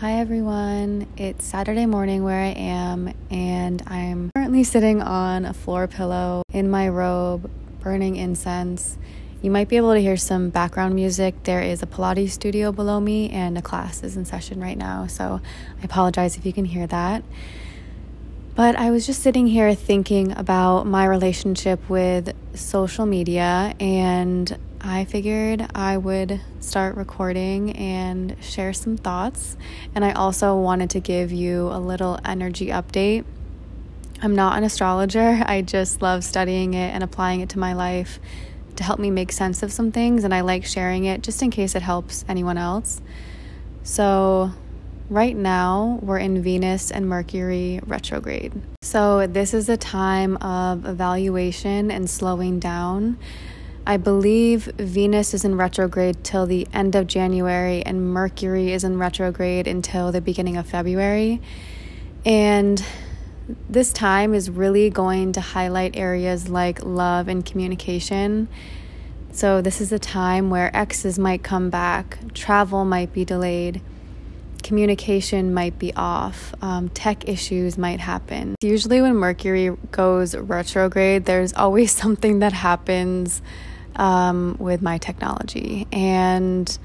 Hi everyone, it's Saturday morning where I am, and I'm currently sitting on a floor pillow in my robe, burning incense. You might be able to hear some background music. There is a Pilates studio below me, and a class is in session right now, so I apologize if you can hear that. But I was just sitting here thinking about my relationship with social media and I figured I would start recording and share some thoughts. And I also wanted to give you a little energy update. I'm not an astrologer, I just love studying it and applying it to my life to help me make sense of some things. And I like sharing it just in case it helps anyone else. So, right now we're in Venus and Mercury retrograde. So, this is a time of evaluation and slowing down. I believe Venus is in retrograde till the end of January, and Mercury is in retrograde until the beginning of February. And this time is really going to highlight areas like love and communication. So, this is a time where exes might come back, travel might be delayed, communication might be off, um, tech issues might happen. Usually, when Mercury goes retrograde, there's always something that happens um, with my technology. And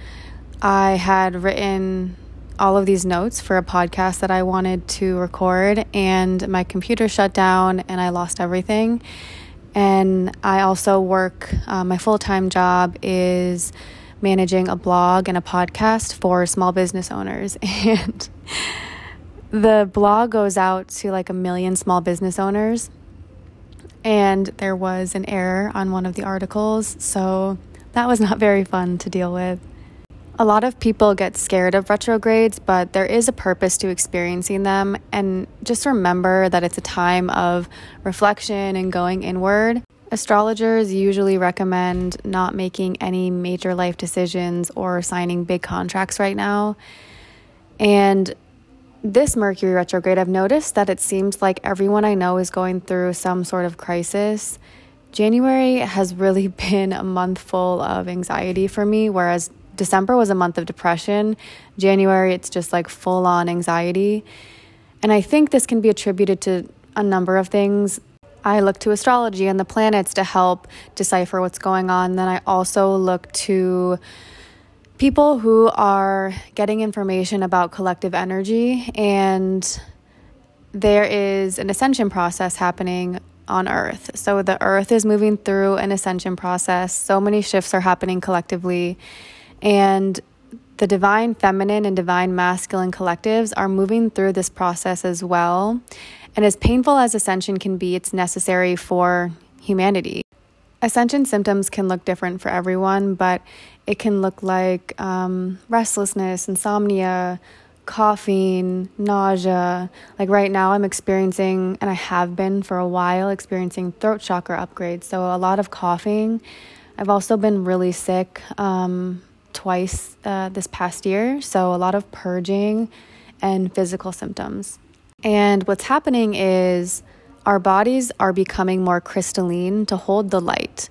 I had written all of these notes for a podcast that I wanted to record, and my computer shut down and I lost everything. And I also work, uh, my full time job is managing a blog and a podcast for small business owners. And the blog goes out to like a million small business owners and there was an error on one of the articles, so that was not very fun to deal with. A lot of people get scared of retrogrades, but there is a purpose to experiencing them, and just remember that it's a time of reflection and going inward. Astrologers usually recommend not making any major life decisions or signing big contracts right now. And this Mercury retrograde, I've noticed that it seems like everyone I know is going through some sort of crisis. January has really been a month full of anxiety for me, whereas December was a month of depression. January, it's just like full on anxiety. And I think this can be attributed to a number of things. I look to astrology and the planets to help decipher what's going on. Then I also look to people who are getting information about collective energy, and there is an ascension process happening on Earth. So the Earth is moving through an ascension process. So many shifts are happening collectively, and the divine feminine and divine masculine collectives are moving through this process as well. And as painful as ascension can be, it's necessary for humanity. Ascension symptoms can look different for everyone, but it can look like um, restlessness, insomnia, coughing, nausea. Like right now, I'm experiencing, and I have been for a while, experiencing throat chakra upgrades. So a lot of coughing. I've also been really sick um, twice uh, this past year. So a lot of purging and physical symptoms. And what's happening is our bodies are becoming more crystalline to hold the light.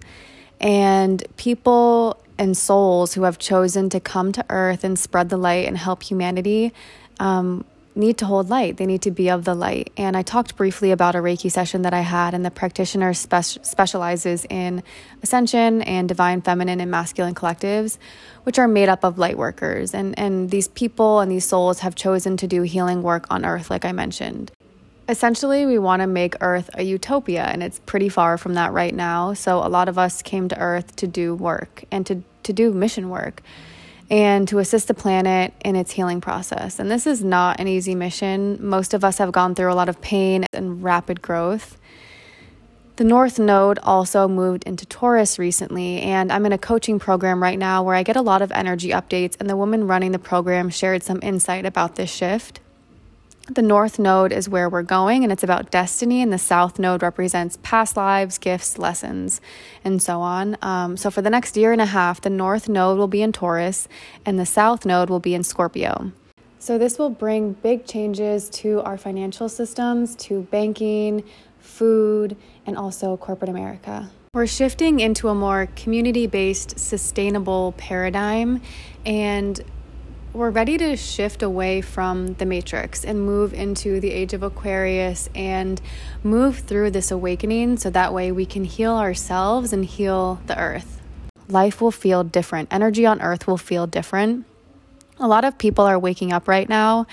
And people and souls who have chosen to come to earth and spread the light and help humanity um, need to hold light. They need to be of the light. And I talked briefly about a Reiki session that I had, and the practitioner spe- specializes in ascension and divine feminine and masculine collectives, which are made up of light workers. And, and these people and these souls have chosen to do healing work on earth, like I mentioned. Essentially, we want to make Earth a utopia, and it's pretty far from that right now. So, a lot of us came to Earth to do work and to, to do mission work and to assist the planet in its healing process. And this is not an easy mission. Most of us have gone through a lot of pain and rapid growth. The North Node also moved into Taurus recently, and I'm in a coaching program right now where I get a lot of energy updates, and the woman running the program shared some insight about this shift. The north node is where we're going, and it's about destiny, and the south node represents past lives, gifts, lessons, and so on. Um, so, for the next year and a half, the north node will be in Taurus, and the south node will be in Scorpio. So, this will bring big changes to our financial systems, to banking, food, and also corporate America. We're shifting into a more community based, sustainable paradigm, and we're ready to shift away from the matrix and move into the age of Aquarius and move through this awakening so that way we can heal ourselves and heal the earth. Life will feel different, energy on earth will feel different. A lot of people are waking up right now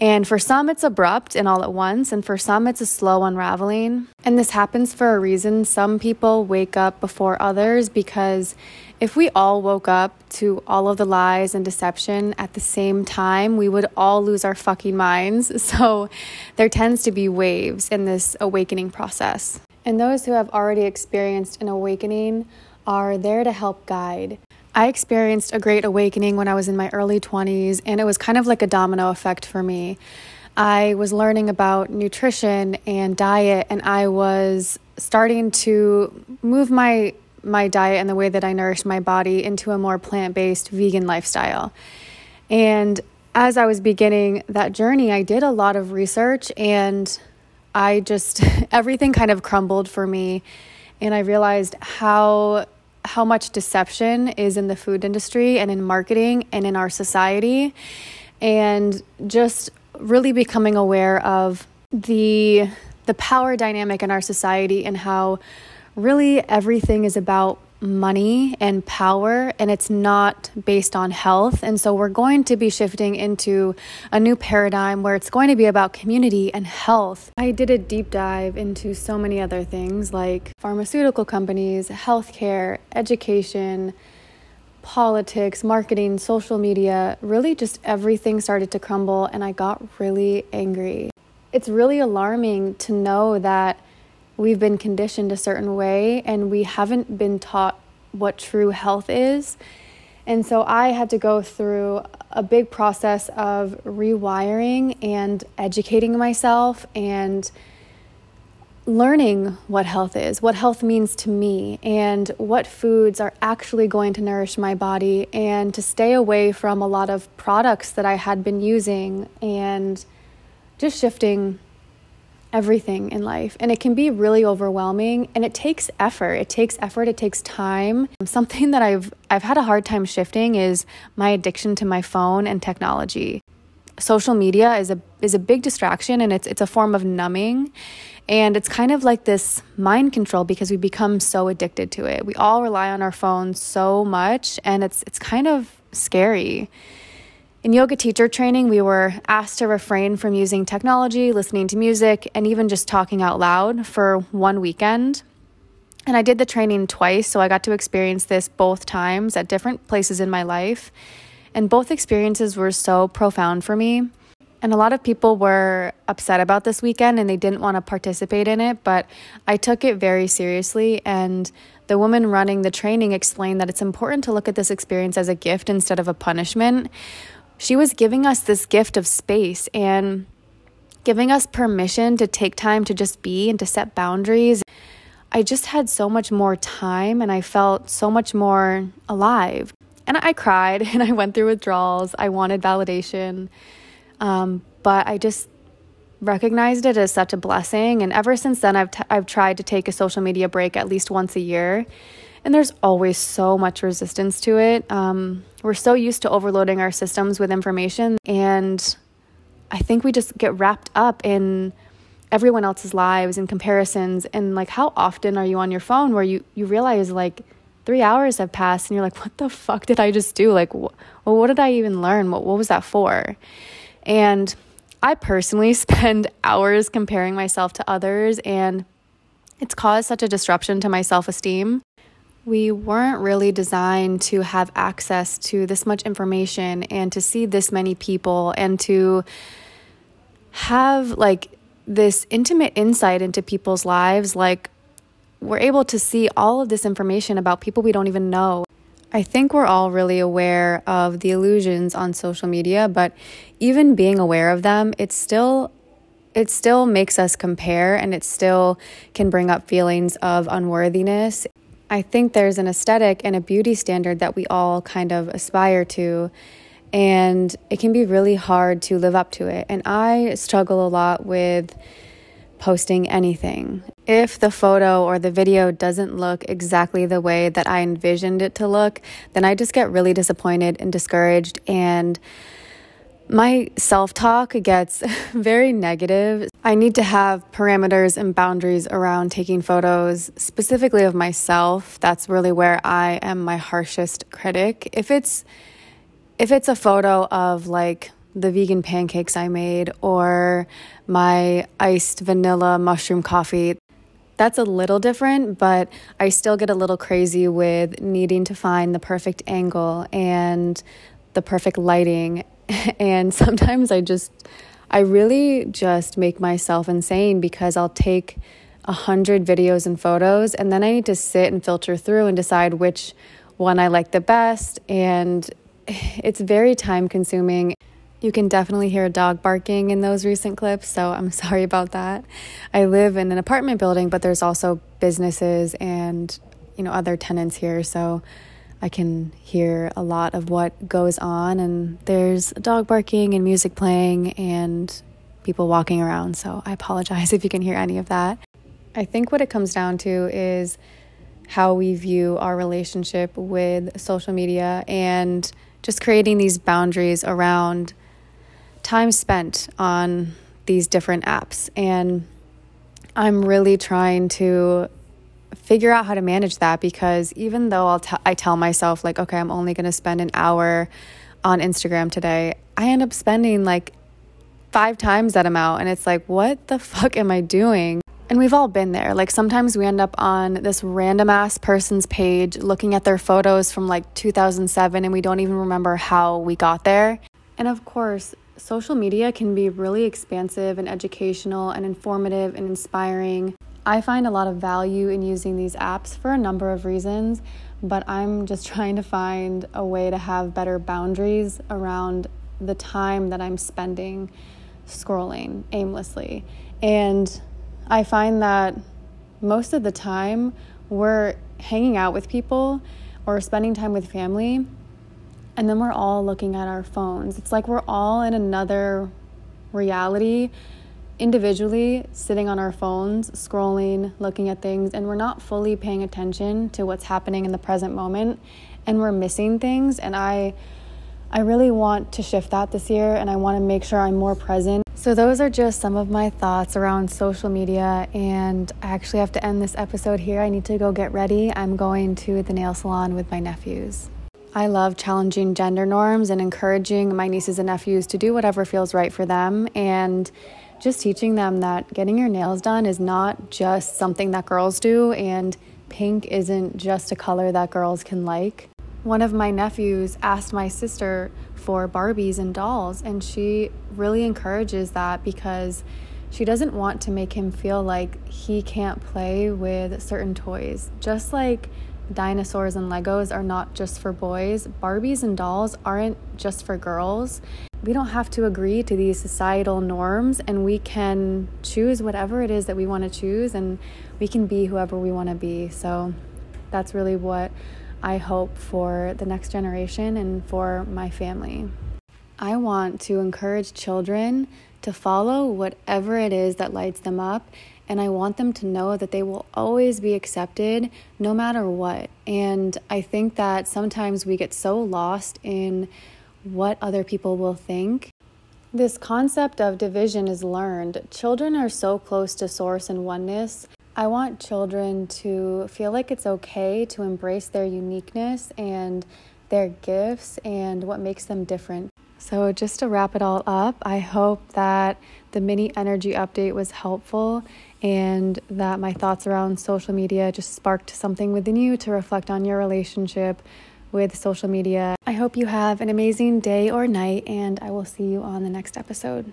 and for some, it's abrupt and all at once, and for some, it's a slow unraveling. And this happens for a reason. Some people wake up before others because if we all woke up to all of the lies and deception at the same time, we would all lose our fucking minds. So there tends to be waves in this awakening process. And those who have already experienced an awakening are there to help guide. I experienced a great awakening when I was in my early 20s, and it was kind of like a domino effect for me. I was learning about nutrition and diet, and I was starting to move my my diet and the way that I nourished my body into a more plant-based vegan lifestyle. And as I was beginning that journey, I did a lot of research and I just everything kind of crumbled for me and I realized how how much deception is in the food industry and in marketing and in our society, and just really becoming aware of the the power dynamic in our society and how really everything is about money and power, and it's not based on health. And so we're going to be shifting into a new paradigm where it's going to be about community and health. I did a deep dive into so many other things like pharmaceutical companies, healthcare, education. Politics, marketing, social media, really just everything started to crumble, and I got really angry. It's really alarming to know that we've been conditioned a certain way and we haven't been taught what true health is. And so I had to go through a big process of rewiring and educating myself and learning what health is, what health means to me, and what foods are actually going to nourish my body, and to stay away from a lot of products that I had been using and just shifting everything in life. And it can be really overwhelming and it takes effort. It takes effort it takes time. Something that i've i've had a hard time shifting is my addiction to my phone and technology. Social media is a is a big distraction and it's it's a form of numbing. And it's kind of like this mind control because we become so addicted to it. We all rely on our phones so much and it's it's kind of scary in yoga teacher training, we were asked to refrain from using technology, listening to music, and even just talking out loud for one weekend. And I did the training twice, so I got to experience this both times at different places in my life. And both experiences were so profound for me. And a lot of people were upset about this weekend and they didn't want to participate in it, but I took it very seriously. And the woman running the training explained that it's important to look at this experience as a gift instead of a punishment she was giving us this gift of space and giving us permission to take time to just be and to set boundaries. I just had so much more time and I felt so much more alive. And I cried and I went through withdrawals. I wanted validation. Um, but I just recognized it as such a blessing. And ever since then, I've, t- I've tried to take a social media break at least once a year and there's always so much resistance to it. Um, we're so used to overloading our systems with information, and I think we just get wrapped up in everyone else's lives and comparisons. And like, how often are you on your phone where you you realize like three hours have passed, and you're like, what the fuck did I just do? Like, wh- well, what did I even learn? What what was that for? And I personally spend hours comparing myself to others and it's caused such a disruption to my self esteem we weren't really designed to have access to this much information and to see this many people and to have like this intimate insight into people's lives. Like, we're able to see all of this information about people we don't even know. I think we're all really aware of the illusions on social media, but even being aware of them, it's still it still makes us compare and it still can bring up feelings of unworthiness I think there's an aesthetic and a beauty standard that we all kind of aspire to. And it can be really hard to live up to it. And I struggle a lot with posting anything. if the photo or the video doesn't look exactly the way that I envisioned it to look, then I just get really disappointed and discouraged and my self talk gets very negative. I need to have parameters and boundaries around taking photos, specifically of myself. That's really where I am my harshest critic. If it's if it's a photo of like the vegan pancakes I made or my iced vanilla mushroom coffee, that's a little different, but I still get a little crazy with needing to find the perfect angle and the perfect lighting and sometimes I just, I really just make myself insane because I'll take a hundred videos and photos and then I need to sit and filter through and decide which one I like the best. And it's very time consuming. You can definitely hear a dog barking in those recent clips, so I'm sorry about that. I live in an apartment building, but there's also businesses and, you know, other tenants here, so I can hear a lot of what goes on, and there's dog barking and music playing and people walking around. So I apologize if you can hear any of that. I think what it comes down to is how we view our relationship with social media and just creating these boundaries around time spent on these different apps. And I'm really trying to figure out how to manage that because even though I'll t- I tell myself like okay I'm only going to spend an hour on Instagram today I end up spending like five times that amount and it's like what the fuck am I doing? And we've all been there. Like sometimes we end up on this random ass person's page looking at their photos from like 2007 and we don't even remember how we got there. And of course social media can be really expansive and educational and informative and inspiring I find a lot of value in using these apps for a number of reasons, but I'm just trying to find a way to have better boundaries around the time that I'm spending scrolling aimlessly. And I find that most of the time we're hanging out with people or spending time with family, and then we're all looking at our phones. It's like we're all in another reality individually sitting on our phones, scrolling, looking at things, and we're not fully paying attention to what's happening in the present moment and we're missing things. And I, I really want to shift that this year and I want to make sure I'm more present. So, those are just some of my thoughts around social media. And I actually have to end this episode here. I need to go get ready. I'm going to the nail salon with my nephews. I love challenging gender norms and encouraging my nieces and nephews to do whatever feels right for them. And just teaching them that getting your nails done is not just something that girls do, and pink isn't just a color that girls can like. One of my nephews asked my sister for Barbies and dolls, and she really encourages that because she doesn't want to make him feel like he can't play with certain toys. Just like dinosaurs and Legos are not just for boys, Barbies and dolls aren't just for girls. We don't have to agree to these societal norms and we can choose whatever it is that we want to choose and we can be whoever we want to be. So that's really what I hope for the next generation and for my family. I want to encourage children to follow whatever it is that lights them up and I want them to know that they will always be accepted no matter what. And I think that sometimes we get so lost in what other people will think. This concept of division is learned. Children are so close to source and oneness. I want children to feel like it's okay to embrace their uniqueness and their gifts and what makes them different. So, just to wrap it all up, I hope that the mini energy update was helpful and that my thoughts around social media just sparked something within you to reflect on your relationship with social media. I hope you have an amazing day or night, and I will see you on the next episode.